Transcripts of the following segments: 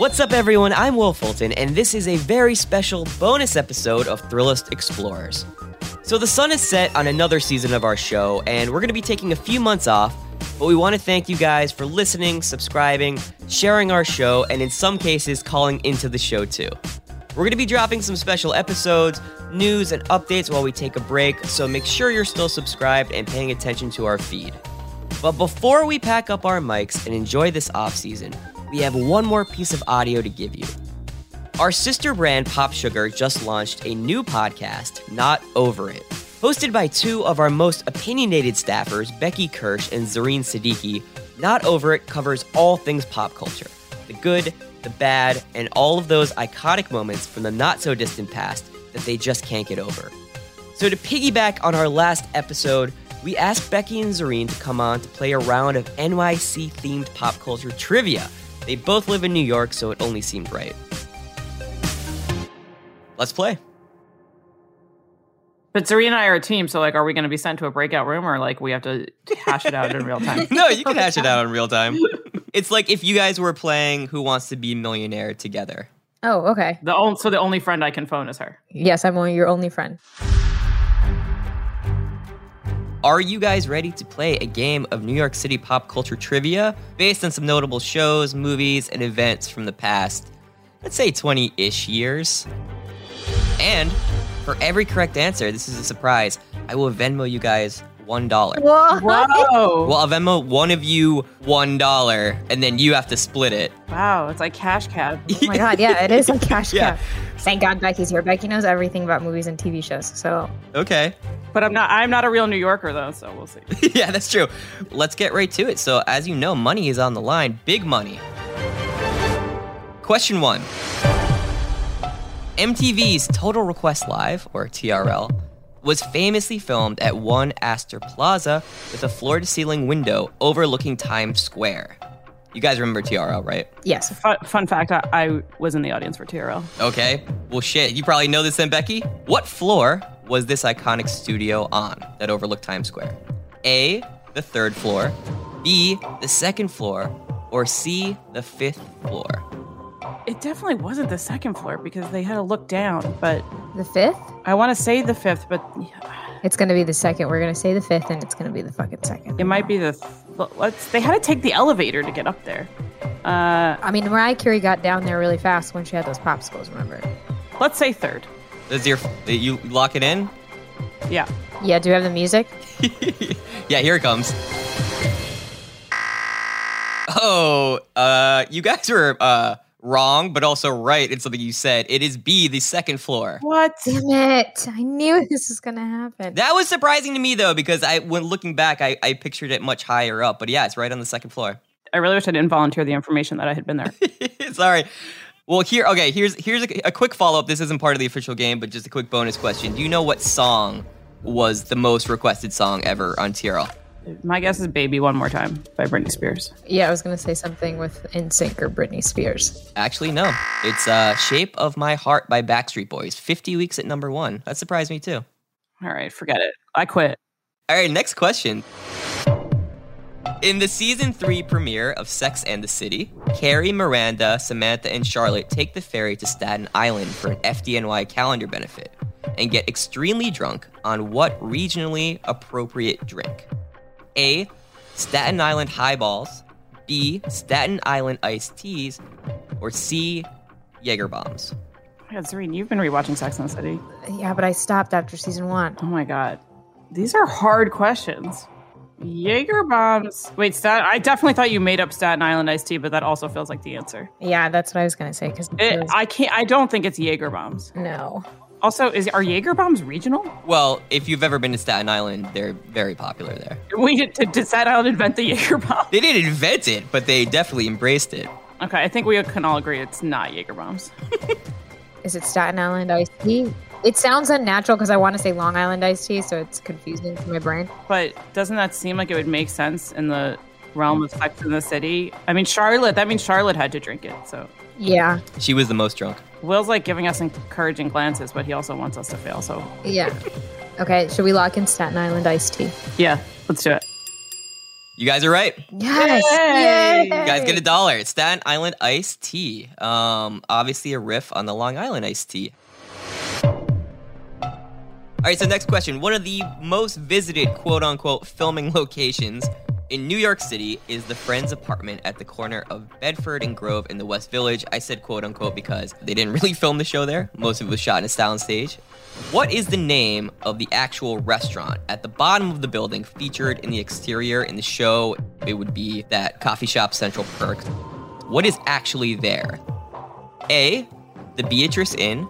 What's up, everyone? I'm Will Fulton, and this is a very special bonus episode of Thrillist Explorers. So, the sun is set on another season of our show, and we're going to be taking a few months off, but we want to thank you guys for listening, subscribing, sharing our show, and in some cases, calling into the show too. We're going to be dropping some special episodes, news, and updates while we take a break, so make sure you're still subscribed and paying attention to our feed. But before we pack up our mics and enjoy this off season, we have one more piece of audio to give you. Our sister brand Pop Sugar just launched a new podcast, Not Over It. Hosted by two of our most opinionated staffers, Becky Kirsch and Zareen Siddiqui, Not Over It covers all things pop culture the good, the bad, and all of those iconic moments from the not so distant past that they just can't get over. So, to piggyback on our last episode, we asked Becky and Zareen to come on to play a round of NYC themed pop culture trivia. They both live in New York, so it only seemed right. Let's play. But Zareen and I are a team, so like, are we going to be sent to a breakout room, or like we have to hash it out in real time? No, you can hash it out in real time. It's like if you guys were playing Who Wants to Be a Millionaire together. Oh, okay. The only, so the only friend I can phone is her. Yes, I'm only your only friend. Are you guys ready to play a game of New York City pop culture trivia based on some notable shows, movies, and events from the past, let's say 20 ish years? And for every correct answer, this is a surprise, I will Venmo you guys $1. What? Whoa! Well, I'll Venmo one of you $1, and then you have to split it. wow, it's like cash cab. Oh my god, yeah, it is like cash Yeah. cow. Thank God Becky's here. Becky knows everything about movies and TV shows. So Okay. But I'm not. I'm not a real New Yorker though, so we'll see. yeah, that's true. Let's get right to it. So, as you know, money is on the line. Big money. Question one MTV's Total Request Live, or TRL, was famously filmed at One Astor Plaza with a floor to ceiling window overlooking Times Square. You guys remember TRL, right? yes, Fun, fun fact: I, I was in the audience for TRL. Okay. Well, shit. You probably know this then, Becky. What floor was this iconic studio on that overlooked Times Square? A, the third floor, B, the second floor, or C, the fifth floor? It definitely wasn't the second floor because they had to look down. But the fifth. I want to say the fifth, but It's gonna be the second. We're gonna say the fifth, and it's gonna be the fucking second. it might be the. Th- let's. They had to take the elevator to get up there. Uh, I mean, Mariah Carey got down there really fast when she had those popsicles. Remember? let's say third. Is your you lock it in? Yeah. Yeah. Do you have the music? yeah, here it comes. Oh, uh, you guys were uh wrong, but also right in something you said. It is B, the second floor. What? Damn it! I knew this was gonna happen. That was surprising to me though, because I when looking back, I, I pictured it much higher up. But yeah, it's right on the second floor. I really wish I didn't volunteer the information that I had been there. Sorry. Well, here, okay. Here's here's a, a quick follow up. This isn't part of the official game, but just a quick bonus question. Do you know what song was the most requested song ever on TRL? My guess is "Baby One More Time" by Britney Spears. yeah, I was gonna say something with NSYNC or Britney Spears. Actually, no. It's uh, "Shape of My Heart" by Backstreet Boys. Fifty weeks at number one. That surprised me too. All right, forget it. I quit. All right, next question. In the season three premiere of Sex and the City, Carrie, Miranda, Samantha, and Charlotte take the ferry to Staten Island for an FDNY calendar benefit and get extremely drunk on what regionally appropriate drink? A. Staten Island highballs, B. Staten Island iced teas, or C. Jaeger bombs? My God, Zareen, you've been rewatching Sex and the City. Yeah, but I stopped after season one. Oh my God. These are hard questions. Jaeger bombs. Wait, Stat. I definitely thought you made up Staten Island iced tea, but that also feels like the answer. Yeah, that's what I was gonna say. Because I can't. I don't think it's Jaeger bombs. no, Also, is are Jaeger bombs regional? Well, if you've ever been to Staten Island, they're very popular there. We did, did, did Staten Island invent the Jaeger bomb? They didn't invent it, but they definitely embraced it. Okay, I think we can all agree it's not Jaeger bombs. is it Staten Island iced tea? It sounds unnatural because I want to say Long Island iced tea, so it's confusing to my brain. But doesn't that seem like it would make sense in the realm of Sex in the City? I mean, Charlotte. That means Charlotte had to drink it. So Yeah, She was the most drunk. Will's like giving us encouraging glances, but he also wants us to fail. So yeah. Okay, should we lock in Staten Island iced tea? yeah, let's do it. You guys are right. Yes. Yay! You guys get a dollar. It's Staten Island iced tea. Um, obviously a riff on the Long Island iced tea. All right, so next question. One of the most visited quote unquote filming locations in New York City is the Friends apartment at the corner of Bedford and Grove in the West Village. I said quote unquote because they didn't really film the show there. Most of it was shot in a sound stage. What is the name of the actual restaurant at the bottom of the building featured in the exterior in the show? It would be that coffee shop Central Perk. What is actually there? A. The Beatrice Inn.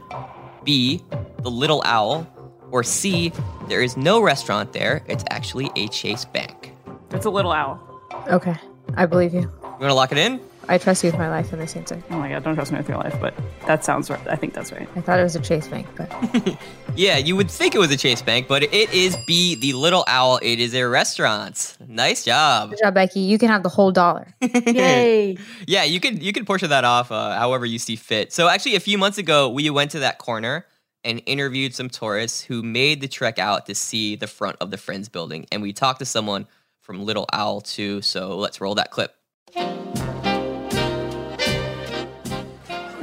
B. The Little Owl. Or C. There is no restaurant there. It's actually a Chase Bank. It's a little owl. Okay, I believe you. You want to lock it in? I trust you with my life in this answer. Oh my god, don't trust me with your life, but that sounds right. I think that's right. I thought it was a Chase Bank, but Yeah, you would think it was a Chase Bank, but it is B. The Little Owl. It is a restaurant. Nice job. good job, Becky. You can have the whole dollar. Yay! Yeah, you could you could portion that off uh, however you see fit. So actually, a few months ago, we went to that corner and interviewed some tourists who made the trek out to see the front of the Friends building, and we talked to someone from Little Owl too. So let's roll that clip.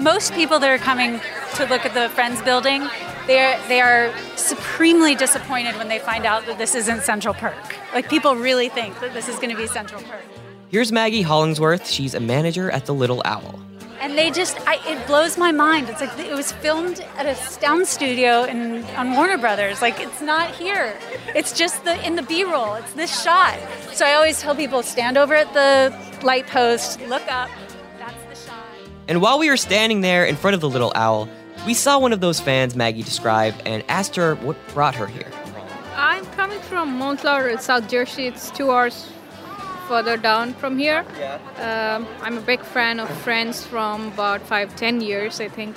most people that are coming to look at the Friends building, they're they are supremely disappointed when they find out that this isn't Central Perk. Like people really think that this is going to be Central Perk, Here's Maggie Hollingsworth. She's a manager at the Little Owl. And they just I, it blows my mind. It's like it was filmed at a sound studio in on Warner Brothers. Like it's not here. It's just the in the B-roll. It's this shot. So I always tell people stand over at the light post, look up. That's the shot. And while we were standing there in front of the Little Owl, we saw one of those fans Maggie described and asked her what brought her here. I'm coming from Montclair, South Jersey. It's two hours further down from here. Um, I'm a big fan of Friends from about five, ten years, I think.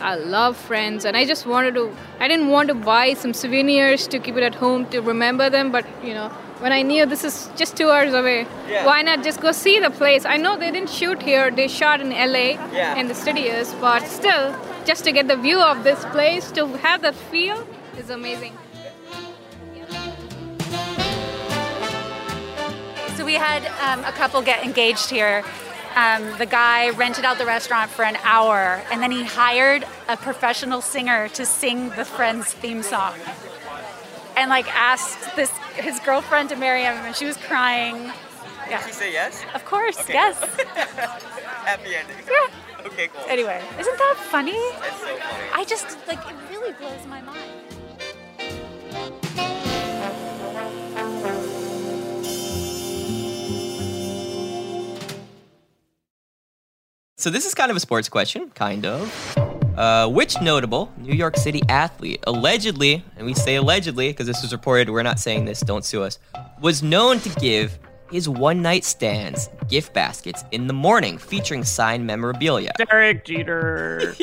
I love Friends, and I just wanted to. I didn't want to buy some souvenirs to keep it at home to remember them, but you know, when I knew this is just two hours away, why not just go see the place? I know they didn't shoot here; they shot in LA in the studios, but still, just to get the view of this place, to have that feel, is amazing. We had um, a couple get engaged here. Um, the guy rented out the restaurant for an hour, and then he hired a professional singer to sing the Friends theme song. And like asked this his girlfriend to marry him, and she was crying. Yeah, Did she say yes? of course, yes. Happy ending. Yeah. Okay, cool. Anyway, isn't that funny? That's so funny. I just like it really blows my mind. So this is kind of a sports question, kind of. Uh, which notable New York City athlete allegedly, and we say allegedly because this was reported, we're not saying this, don't sue us, was known to give his one night stands gift baskets in the morning featuring signed memorabilia? Derek Jeter.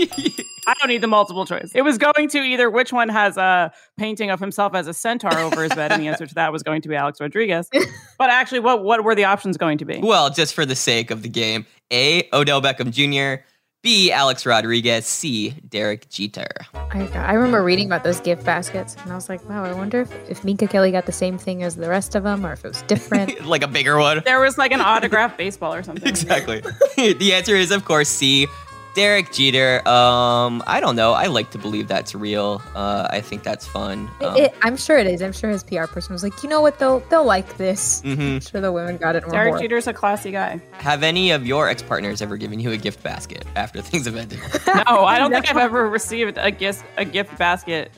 I don't need the multiple choice. It was going to either which one has a painting of himself as a centaur over his bed, and the answer to that was going to be Alex Rodriguez. But actually, what what were the options going to be? Well, just for the sake of the game, A. Odell Beckham Jr., B. Alex Rodriguez, C. Derek Jeter. I, I remember reading about those gift baskets, and I was like, wow, I wonder if, if Minka Kelly got the same thing as the rest of them, or if it was different. like a bigger one. There was like an autographed baseball or something. Exactly. the answer is, of course, C. Derek Jeter. Um, I don't know. I like to believe that's real. Uh, I think that's fun. Um, It, I'm sure it is. I'm sure his PR person was like, you know what? They'll they'll like this. mhm. I'm sure the women got it. and Derek horrible. Jeter's a classy guy. Have any of your ex partners ever given you a gift basket after things have ended? No, I don't think I've ever received a gift a gift basket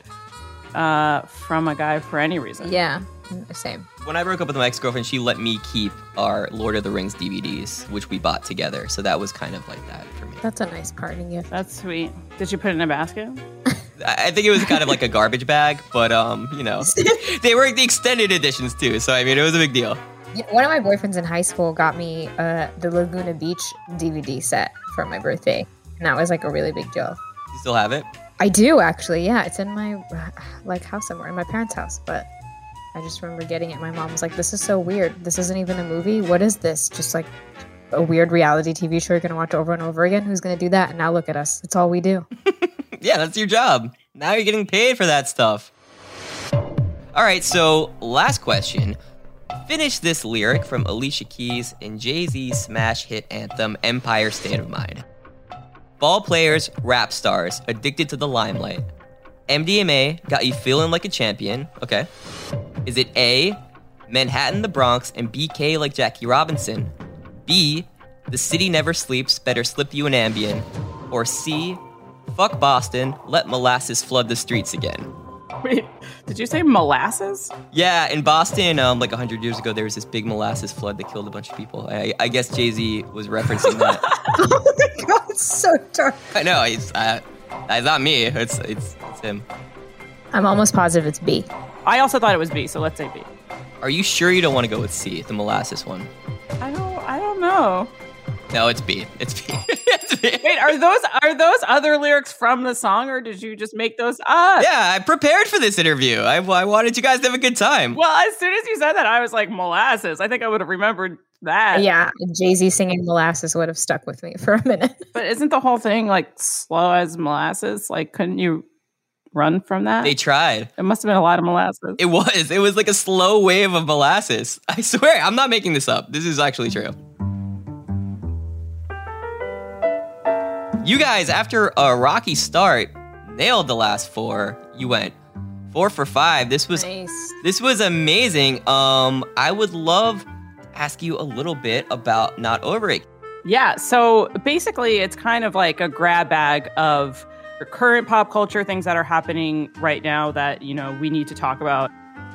uh, from a guy for any reason. Yeah, same. When I broke up with my ex girlfriend, she let me keep our Lord of the Rings DVDs, which we bought together. So that was kind of like that for me. That's a nice parting gift. That's sweet. Did you put it in a basket? I I think it was kind of like a garbage bag, but um, you know, they were the extended editions too. So I mean, it was a big deal. Yeah, One of my boyfriends in high school got me uh, the Laguna Beach DVD set for my birthday, and that was like a really big deal. You still have it? I do actually. Yeah, it's in my uh, like house somewhere in my parents' house, but I just remember getting it. My mom was like, "This is so weird. This isn't even a movie. What is this? Just like a weird reality TV show you're gonna watch over and over again. Who's gonna do that? And now look at us. It's all we do." Yeah, that's your job. Now you're getting paid for that stuff. All right, so last question. Finish this lyric from Alicia Keys in Jay Z's smash hit anthem Empire State of Mind. Ball players, rap stars, addicted to the limelight. MDMA got you feeling like a champion. Okay. Is it A, Manhattan, the Bronx, and BK like Jackie Robinson? B, the city never sleeps, better slip you an Ambien? Or C, fuck Boston, let molasses flood the streets again? Wait, did you say molasses? Yeah, in Boston, um, like 100 years ago, there was this big molasses flood that killed a bunch of people. I, I guess Jay Z was referencing that. oh my god, it's so dark. I know, it's, uh, it's not me, it's, it's, it's him. I'm almost positive it's B. I also thought it was B, so let's say B. Are you sure you don't want to go with C, the molasses one? I don't I don't know. No, it's B. It's B. it's B. Wait, are those are those other lyrics from the song or did you just make those up? Yeah, I prepared for this interview. I, I wanted you guys to have a good time. Well, as soon as you said that, I was like molasses. I think I would have remembered that. Yeah, Jay Z singing molasses would have stuck with me for a minute. But isn't the whole thing like slow as molasses? Like, couldn't you run from that? They tried. it must have been a lot of molasses. It was. It was like a slow wave of molasses. I swear, I'm not making this up. This is actually true. You guys, after a rocky start, nailed the last four. You went four for five. This was Nice. this was amazing. Um, I would love to ask you a little bit about Not Over It. Yeah, so basically, it's kind of like a grab bag of current pop culture things that are happening right now that you know we need to talk about.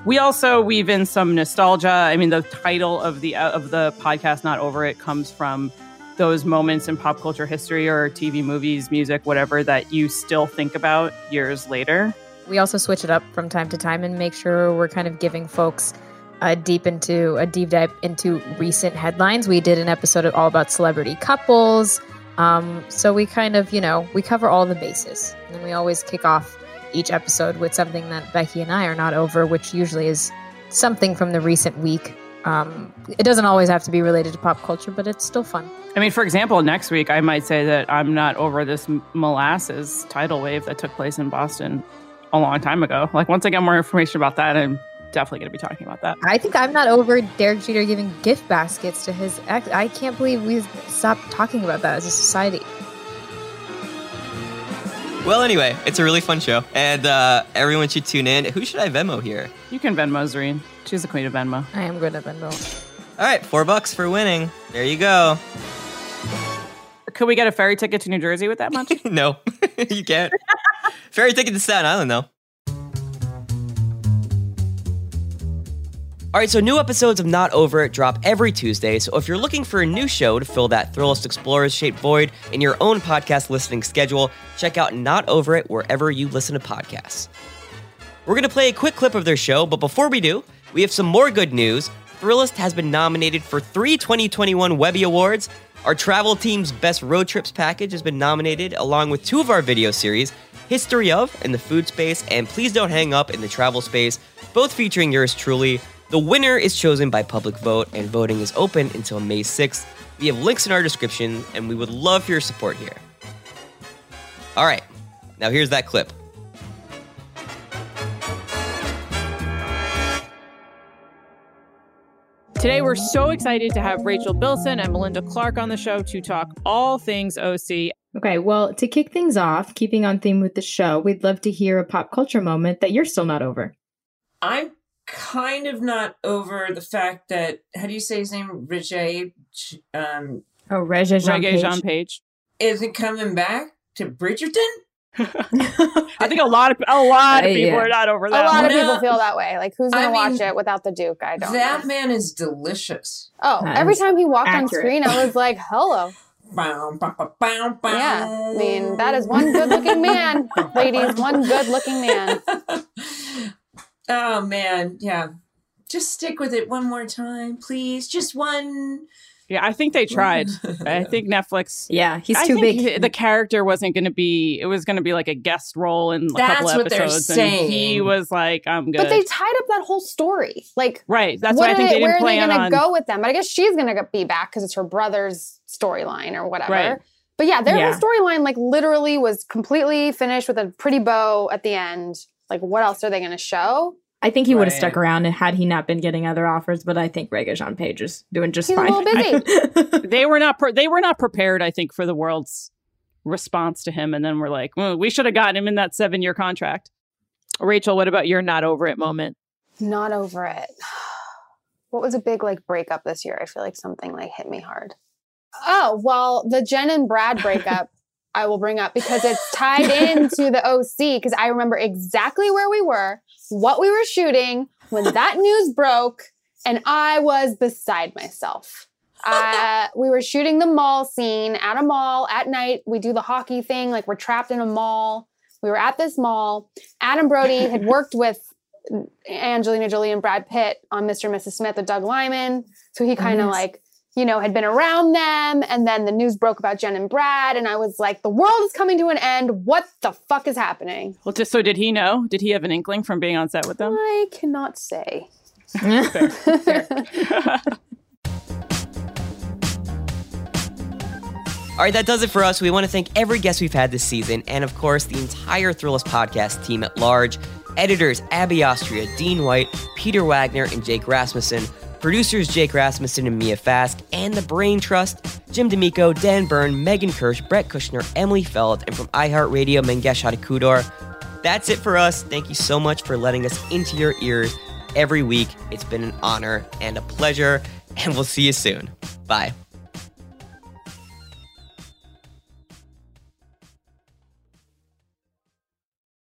We also weave in some nostalgia. I mean, the title of the uh, of the podcast, "Not Over It," comes from those moments in pop culture history or TV, movies, music, whatever that you still think about years later. We also switch it up from time to time and make sure we're kind of giving folks a deep into a deep dive into recent headlines. We did an episode all about celebrity couples. Um, so we kind of, you know, we cover all the bases. And we always kick off each episode with something that Becky and I are not over, which usually is something from the recent week. Um, it doesn't always have to be related to pop culture, but it's still fun. I mean, for example, next week I might say that I'm not over this molasses tidal wave that took place in Boston a long time ago. Like, once I get more information about that, I'm definitely going to be talking about that. I think I'm not over Derek Jeter giving gift baskets to his ex. I can't believe we've stopped talking about that as a society. Well, anyway, it's a really fun show, and uh, everyone should tune in. Who should I Venmo here? You can Venmo Zareen. She's the queen of Venmo. I am good at Venmo. All right, four bucks for winning. There you go. Could we get a ferry ticket to New Jersey with that much? no, you can't. Ferry ticket to Staten Island, though. All right, so new episodes of Not Over It drop every Tuesday. So if you're looking for a new show to fill that Thrillist Explorers shaped void in your own podcast listening schedule, check out Not Over It wherever you listen to podcasts. We're going to play a quick clip of their show, but before we do, we have some more good news. Thrillist has been nominated for three 2021 Webby Awards. Our travel team's Best Road Trips package has been nominated, along with two of our video series History of in the food space and Please Don't Hang Up in the travel space, both featuring yours truly. The winner is chosen by public vote, and voting is open until May 6th. We have links in our description, and we would love for your support here. All right, now here's that clip. Today, we're so excited to have Rachel Bilson and Melinda Clarke on the show to talk all things OC. Okay, well, to kick things off, keeping on theme with the show, we'd love to hear a pop culture moment that you're still not over. I'm kind of not over the fact that how do you say his name? Regé um Oh, Regé Jean Regé Page. Jean Page. isn't coming back to Bridgerton? I think a lot of a lot of Uh, people yeah. are not over that. A lot one. of people feel that way. Like, who's gonna watch mean, it without the Duke? I don't. That know. man is delicious. Oh, That every time he walked on screen, I was like, "Hello." Bow, bow, bow, bow, bow. Yeah, I mean, that is one good-looking man, ladies. One good-looking man. Oh man, yeah. Just stick with it one more time, please. Just one. Yeah, I think they tried. I think Netflix. Yeah, he's I too think big. The character wasn't going to be. It was going to be like a guest role in a That's couple what they're episodes, and saying. he was like, "I'm good." But they tied up that whole story. Like, right. That's what why I think they, they where didn't are they plan going on. to go with them? But I guess she's going to be back because it's her brother's storyline or whatever. Right. But yeah, their Yeah. storyline like literally was completely finished with a pretty bow at the end. Like, what else are they going to show? I think he would have stuck around and had he not been getting other offers, but I think Regé Jean Page is doing just He's a fine. little busy. they were not. Pre- they were not prepared. I think for the world's response to him, and then we're like, well, we should have gotten him in that seven-year contract. Rachel, what about your not over it moment? Not over it. What was a big like breakup this year? I feel like something like hit me hard. Oh, well, the Jen and Brad breakup I will bring up because it's tied into the OC because I remember exactly where we were, what we were shooting when that news broke, and I was beside myself. Uh, we were shooting the mall scene at a mall at night. We do the hockey thing, like we're trapped in a mall. We were at this mall. Adam Brody had worked with Angelina Jolie and Brad Pitt on Mr. and Mrs. Smith with Doug Liman. So he kind of yes. like, you know, had been around them. And then the news broke about Jen and Brad. And I was like, the world is coming to an end. What the fuck is happening? Well, just so did he know? Did he have an inkling from being on set with them? I cannot say. All right, that does it for us. We want to thank every guest we've had this season, and of course, the entire Thrillist podcast team at large. Editors Abby Austria, Dean White, Peter Wagner, and Jake Rasmussen. Producers Jake Rasmussen and Mia Fask, and the Brain Trust, Jim D'Amico, Dan Byrne, Megan Kirsch, Brett Kushner, Emily Feld, and from iHeartRadio, Mangesh Hattikudur. That's it for us. Thank you so much for letting us into your ears every week. It's been an honor and a pleasure, and we'll see you soon. Bye.